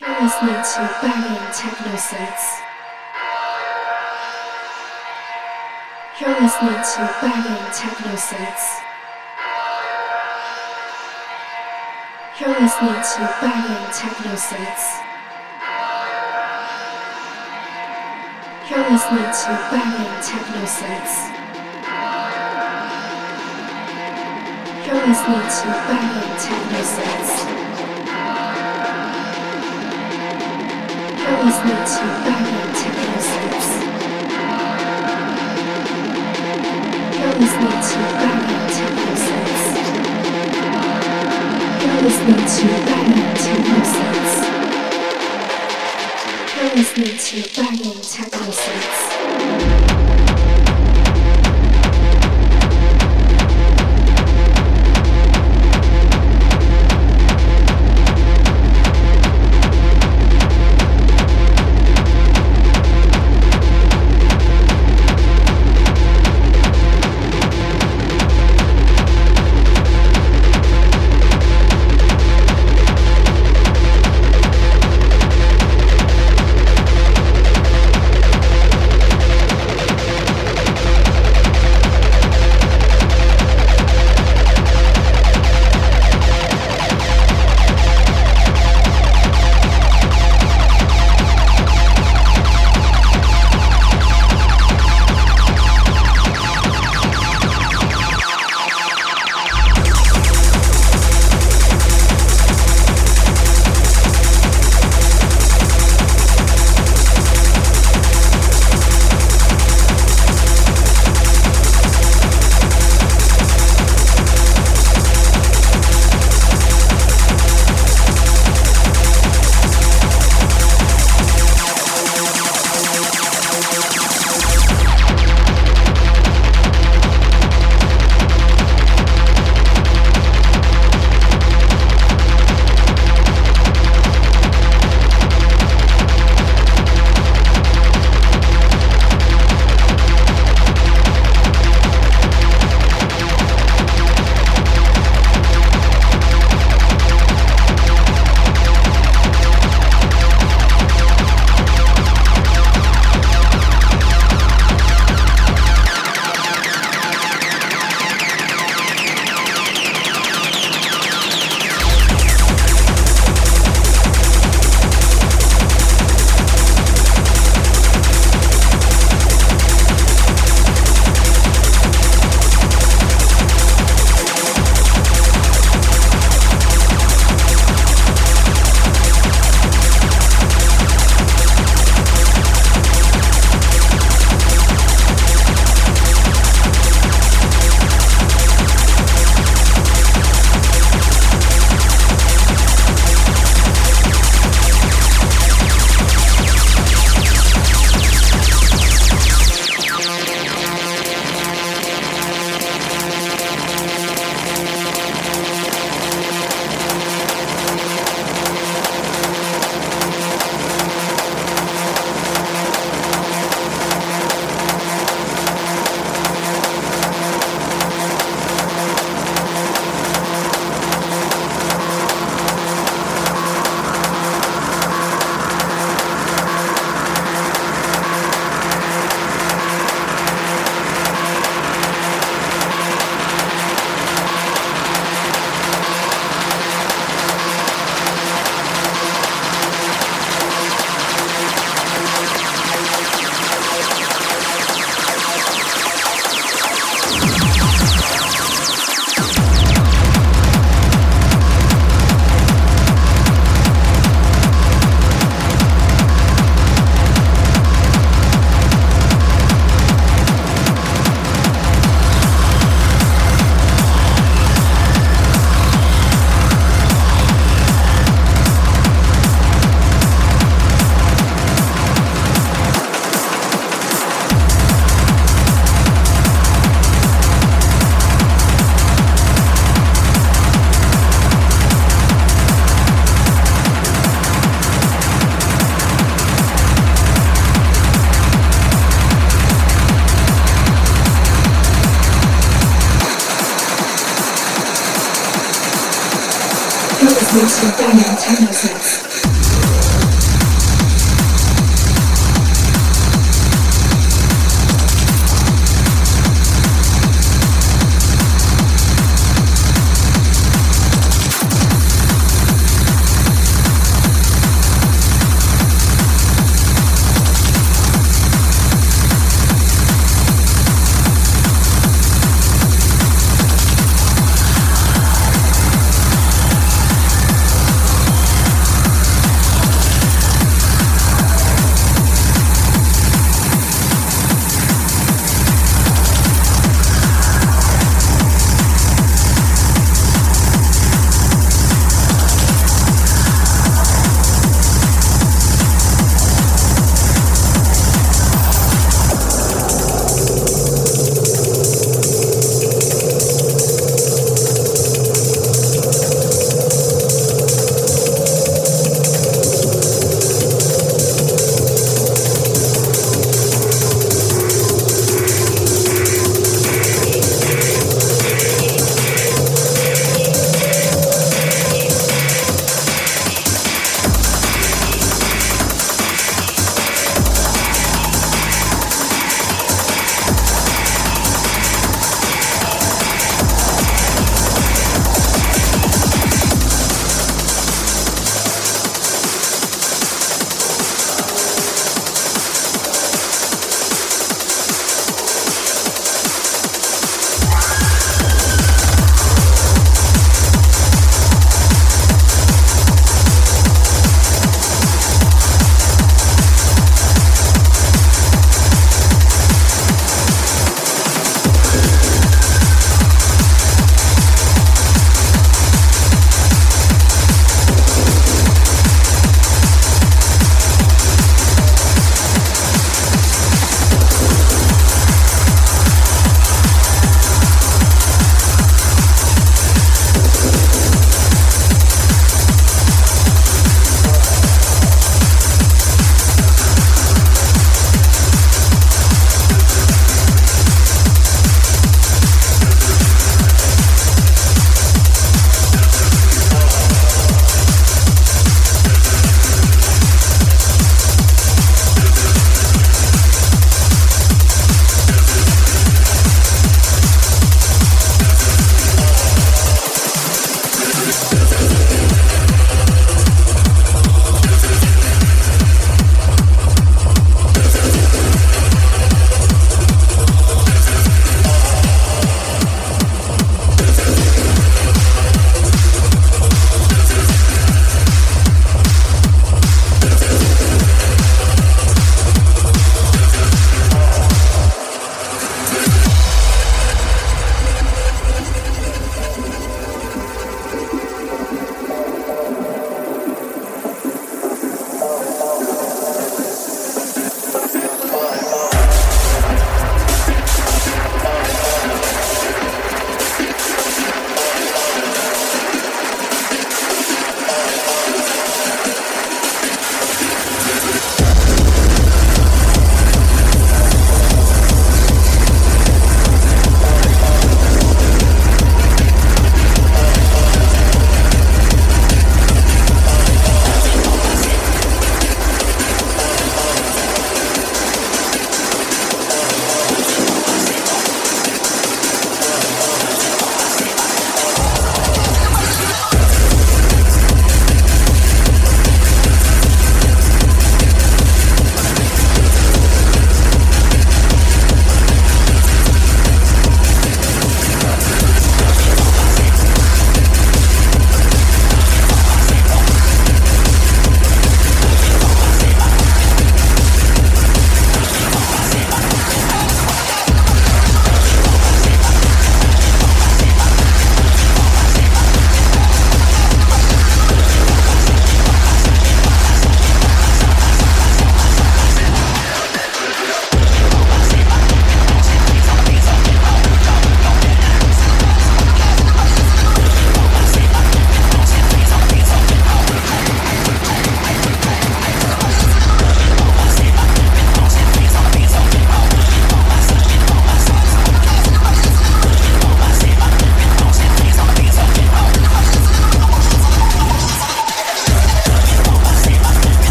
You're listening to Banging Techno Sets. You're listening to Banging Techno Sets. You're listening to Banging Techno Sets. You're listening to Banging Techno Sets. You're listening to Banging Techno listening to Banging Techno Sets.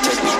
techno.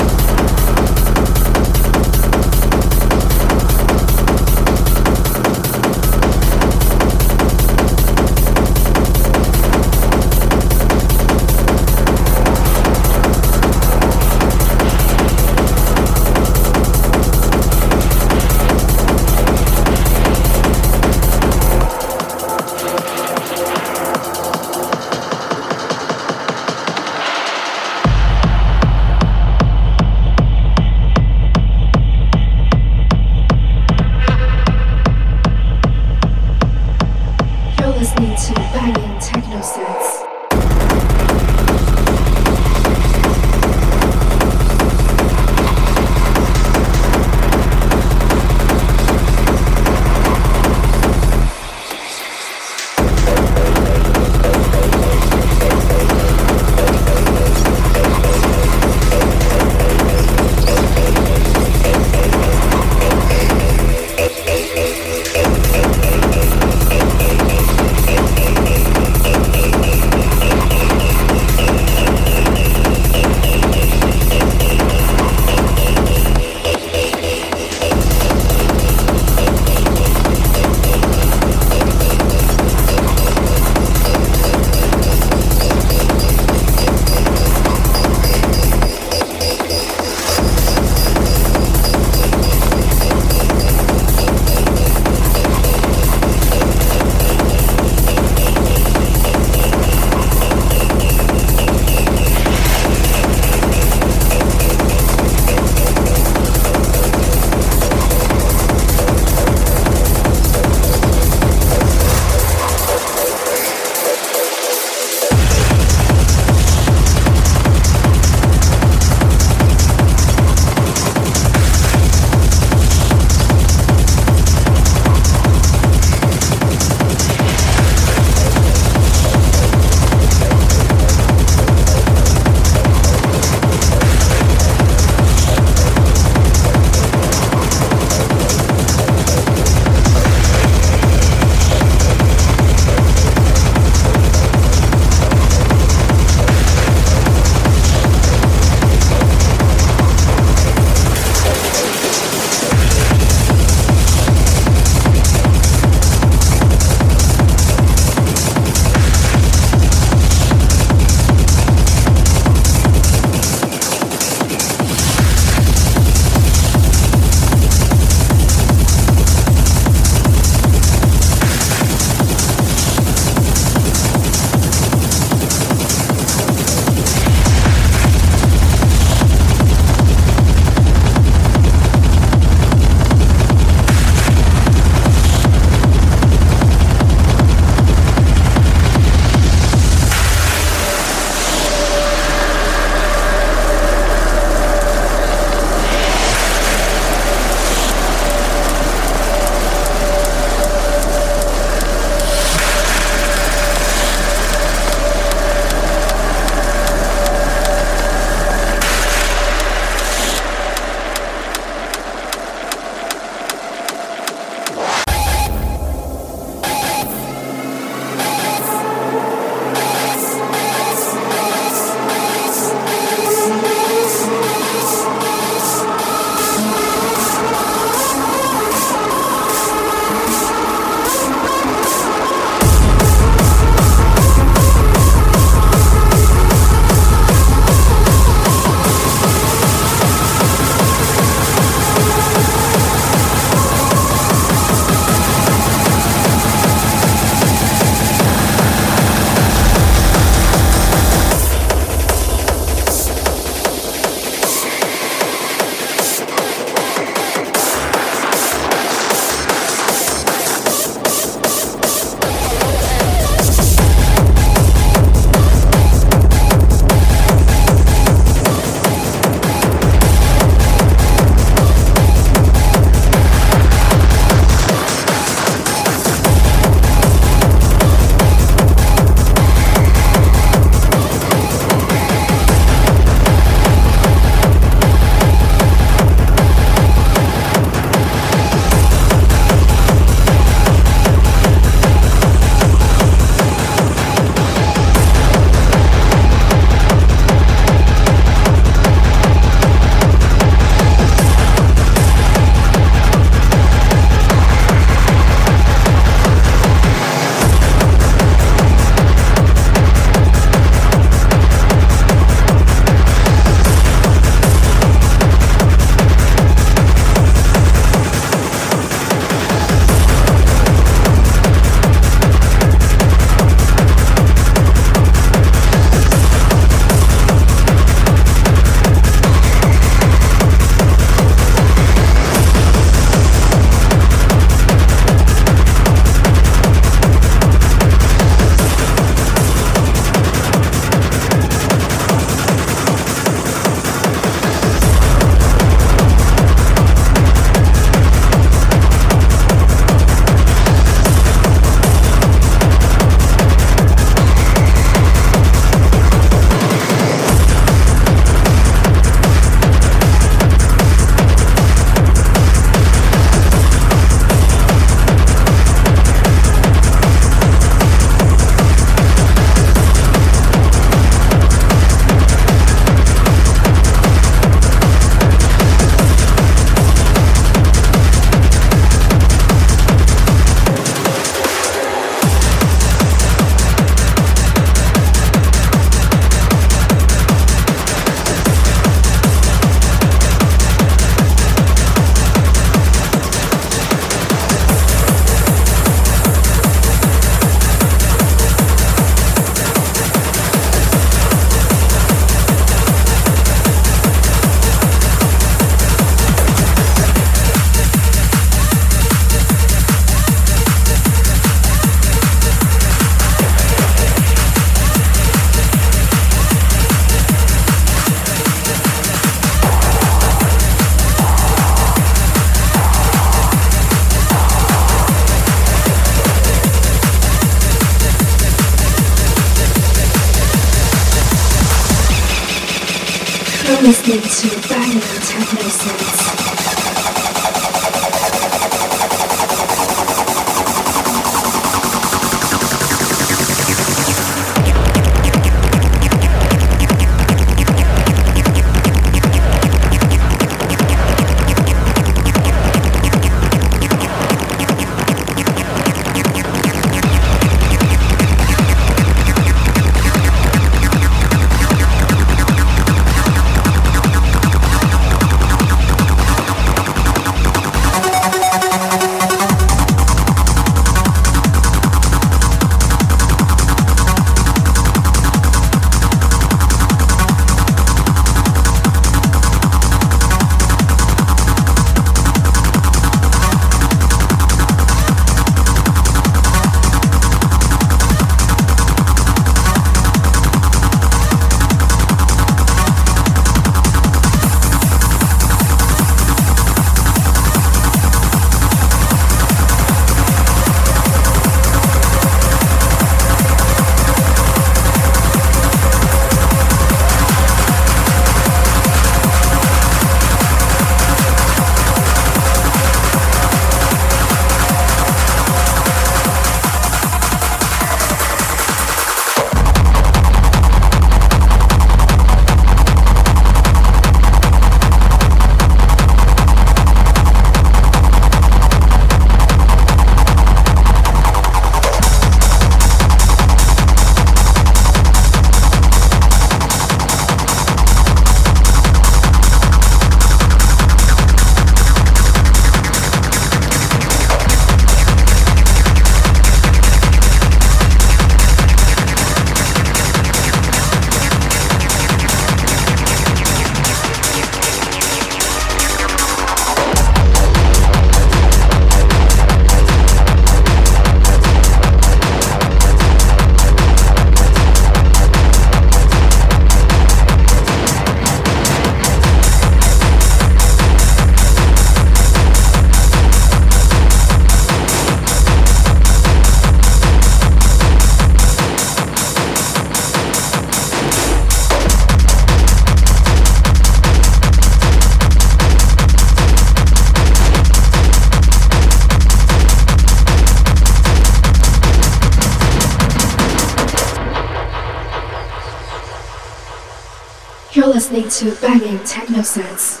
Listening to banging techno sets.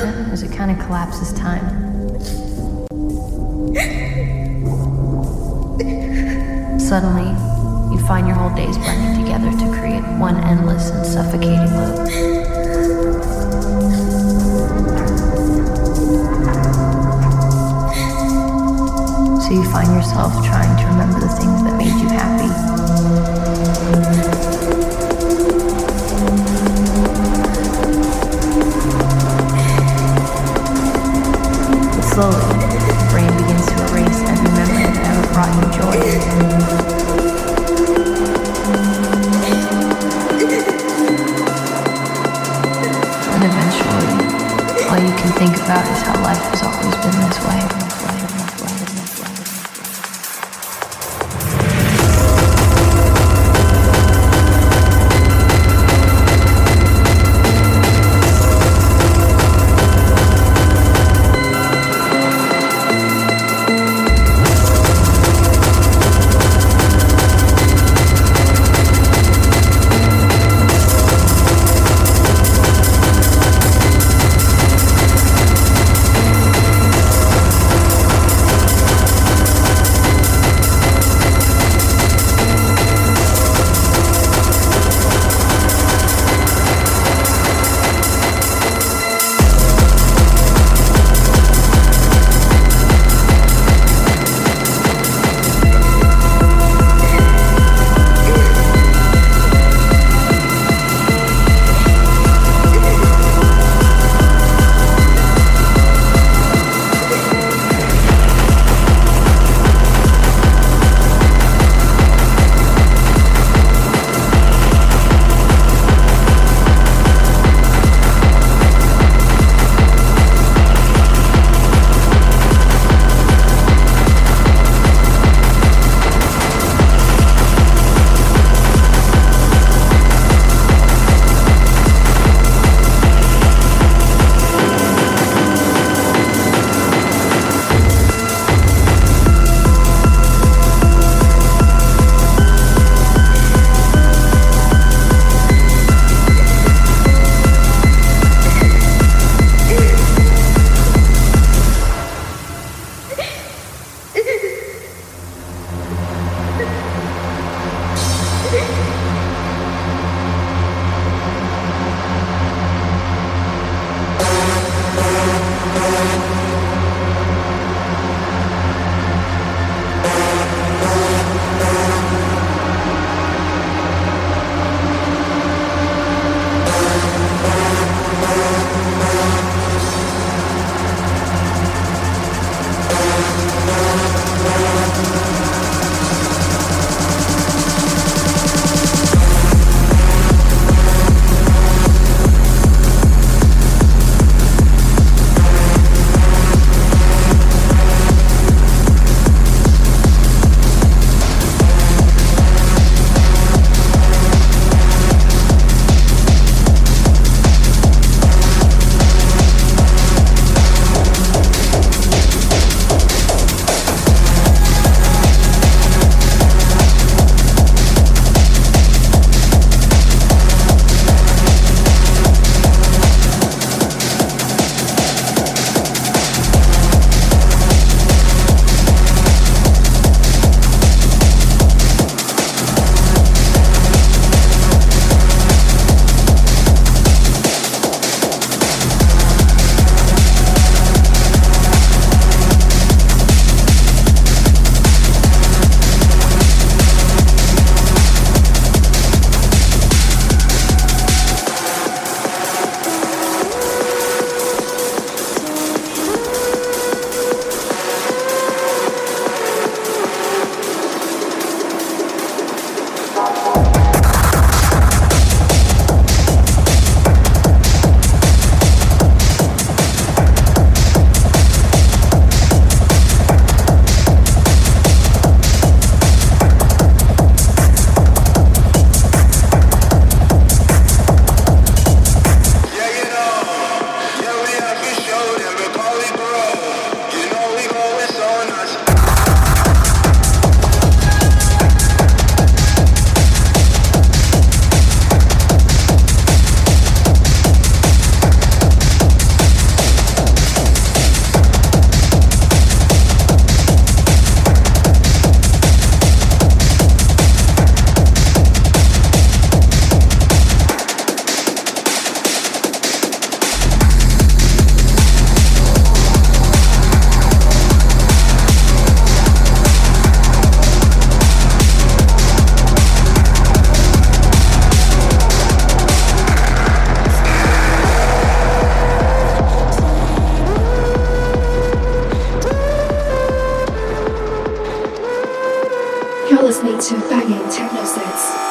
Meditation is it kind of collapses time. Suddenly, you find your whole days blending together to create one endless and suffocating loop. So you find yourself trying to remember the things that You're listening to banging techno sets.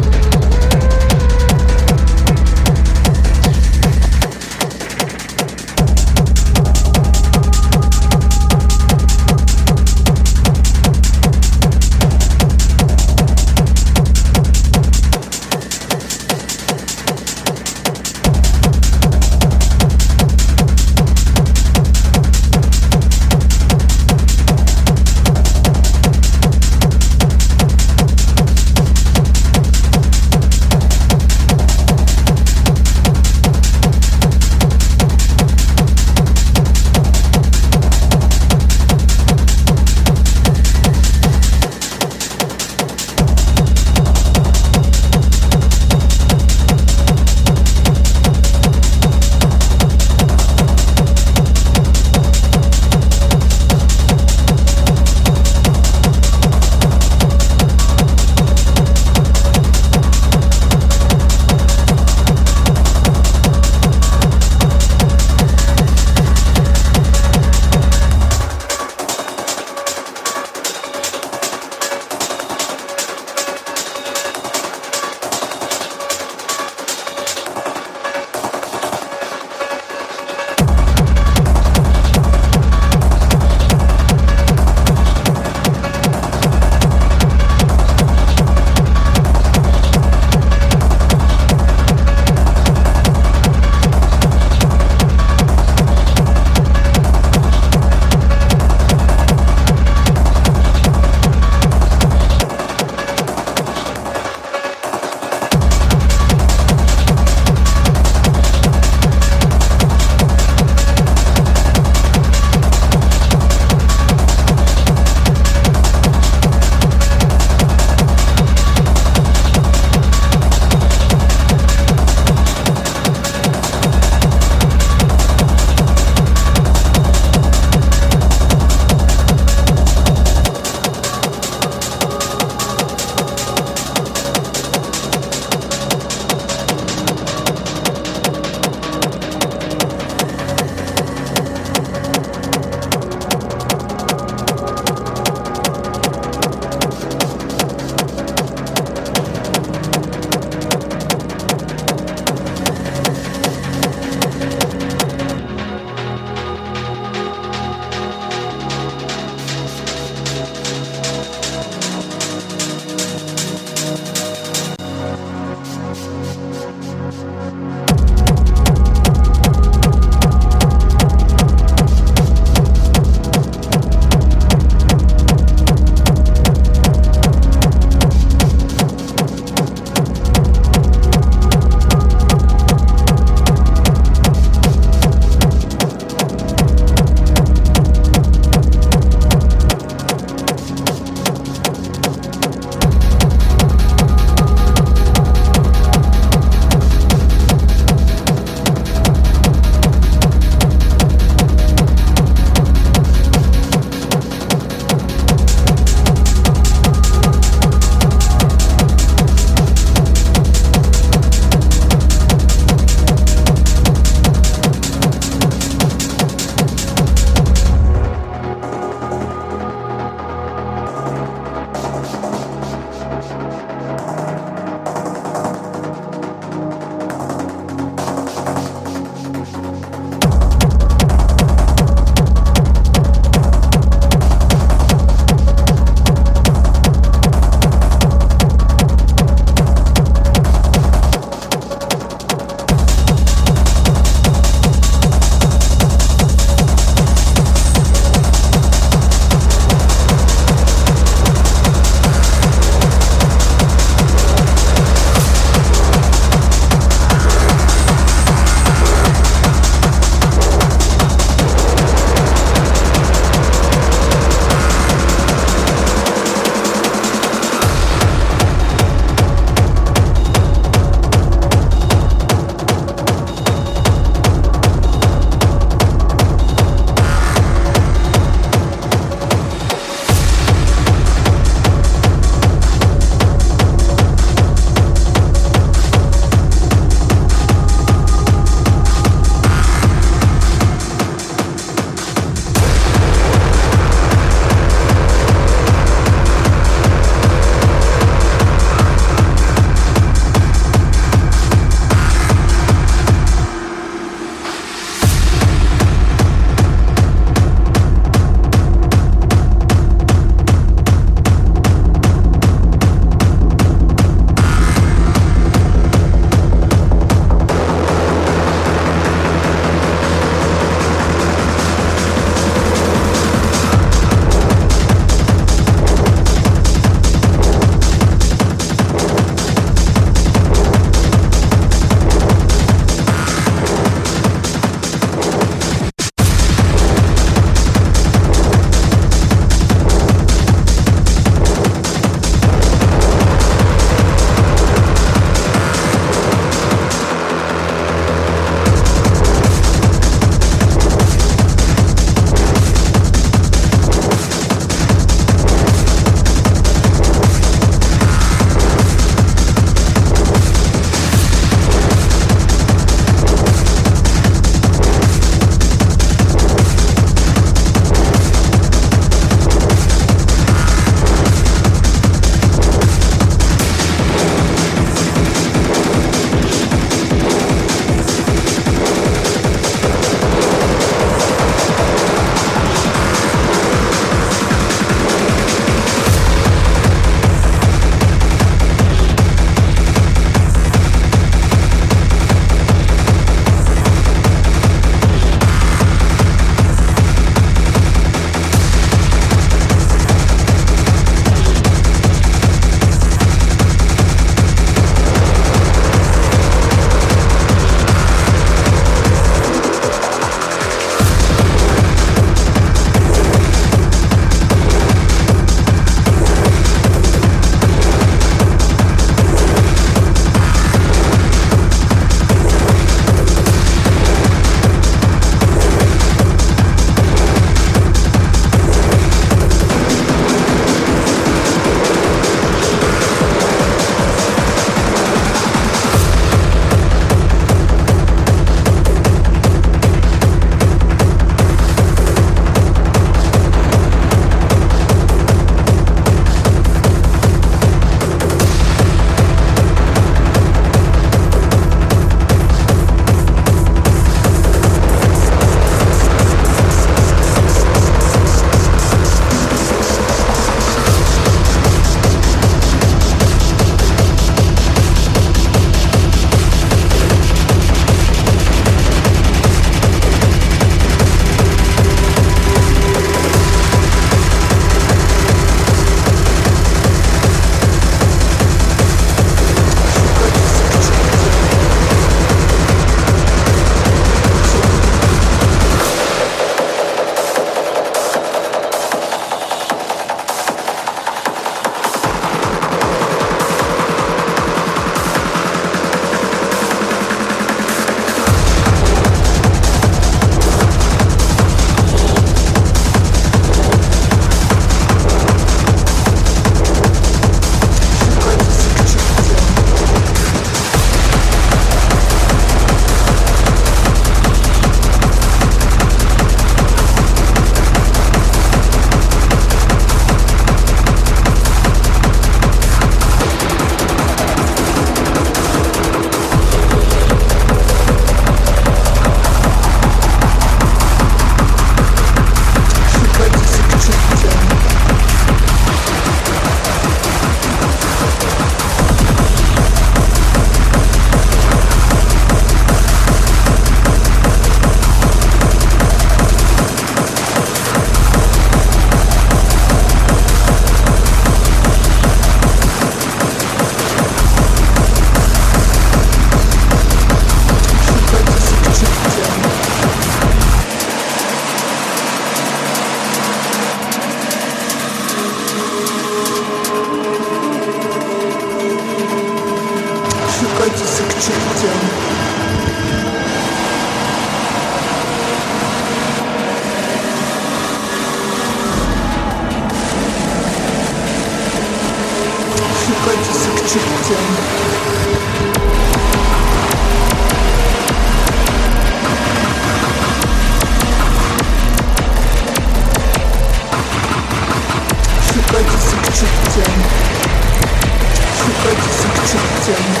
Listening to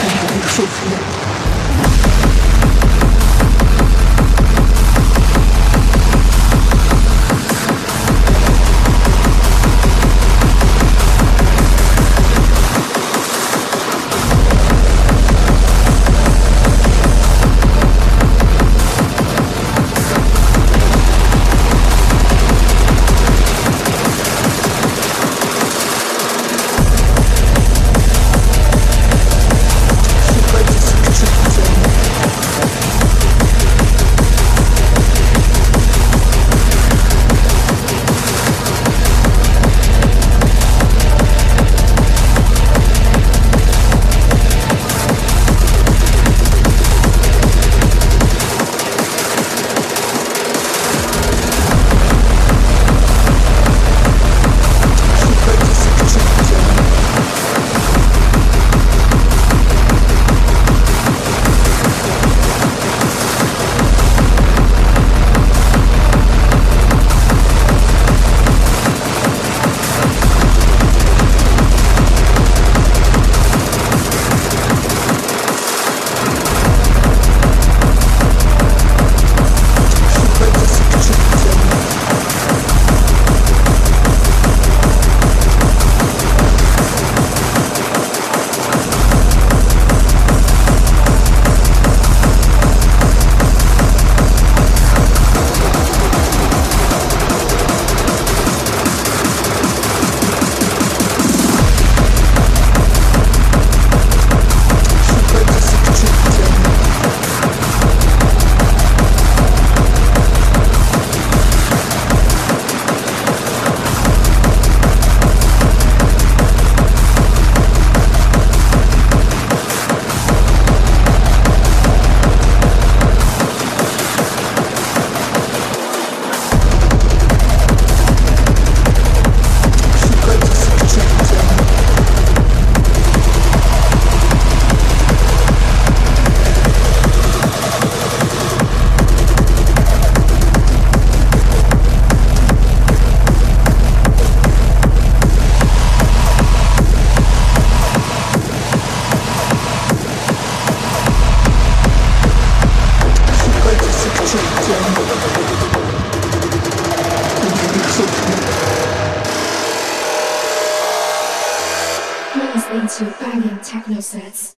banging techno sets.